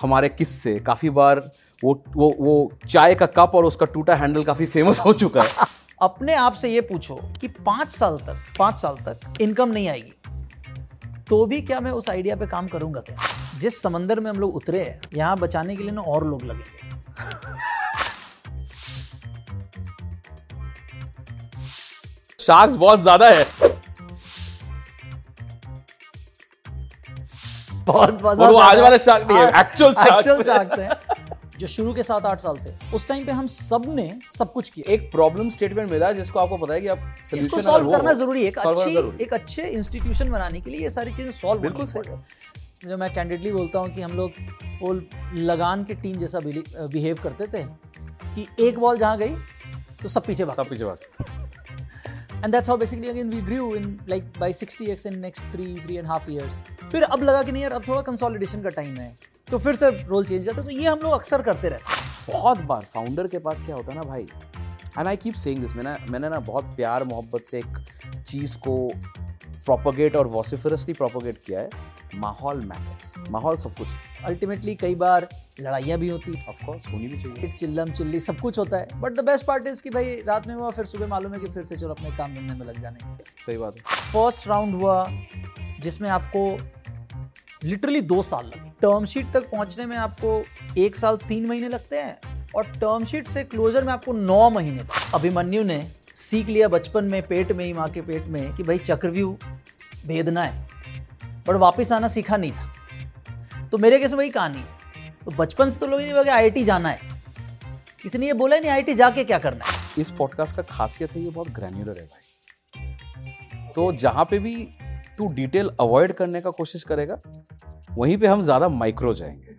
हमारे किस्से काफ़ी बार वो वो वो चाय का कप और उसका टूटा हैंडल काफ़ी फ़ेमस हो चुका है। अपने आप से ये पूछो कि पाँच साल तक पाँच साल तक इनकम नहीं आएगी तो भी क्या मैं उस आइडिया पे काम करूँगा क्या? जिस समंदर में हम लोग उतरे हैं यहाँ बचाने के लिए ना और लोग लगेंगे। शार्क्स बहुत ज़्यादा है। बहुत और वो आज वाले शार्क नहीं है एक्चुअल शार्क्स sharks हैं जो शुरू के सात आठ साल थे उस टाइम पे हम सबने सब कुछ किया। एक प्रॉब्लम स्टेटमेंट मिला जिसको आपको पता है कि आप इसको सॉल्व करना ज़रूरी है। एक अच्छी एक अच्छे इंस्टीट्यूशन बनाने के लिए ये सारी चीज़ें सॉल्व बिल्कुल जो मैं कैंडिडली बोलता हूँ कि हम लोग वो लगान की टीम जैसा बिहेव करते थे कि एक बॉल जहाँ गई तो सब पीछे भाग सब पीछे बात and that's how basically again we grew in like by 60x in next 3 3 and half years फिर अब लगा कि नहीं यार, अब थोड़ा कंसोलिडेशन का टाइम है। तो फिर सर रोल चेंज करते तो ये हम लोग अक्सर करते रहते बहुत बार फाउंडर के पास क्या होता है ना भाई? And I keep saying this मैंने मैंने ना बहुत प्यार मोहब्बत से एक चीज़ को प्रोपोगेट और वॉसिफरसली प्रोपोगेट किया है। माहौल मैटर्स माहौल सब कुछ। अल्टीमेटली कई बार लड़ाइयाँ भी होती हैं। ऑफ़ कोर्स होनी भी चाहिए। चिल्लम चिल्ली सब कुछ होता है। But the best part is कि भाई रात में हुआ फिर सुबह मालूम है कि फिर से चलो अपने काम धंधे में लग जाने सही बात है। फ़र्स्ट राउंड हुआ जिसमें आपको लिटरली दो साल लगे। टर्म शीट तक पहुँचने में आपको एक साल तीन महीने लगते हैं। और टर्म शीट से क्लोजर में आपको नौ महीने अभिमन्यु ने सीख लिया बचपन में पेट में ही माँ के पेट में कि भाई चक्रव्यूह भेदना है। पर वापस आना सीखा नहीं था। तो मेरे केस में वही कहानी है। तो बचपन से तो लोग नहीं बोले आई जाना है। किसी ने ये बोला नहीं आई जाके क्या करना है? इस पॉडकास्ट का खासियत है, ये बहुत ग्रैन्युलर है भाई। तो जहाँ पे भी तू डिटेल अवॉइड करने का कोशिश करेगा, वहीं पे हम ज़्यादा माइक्रो जाएँगे।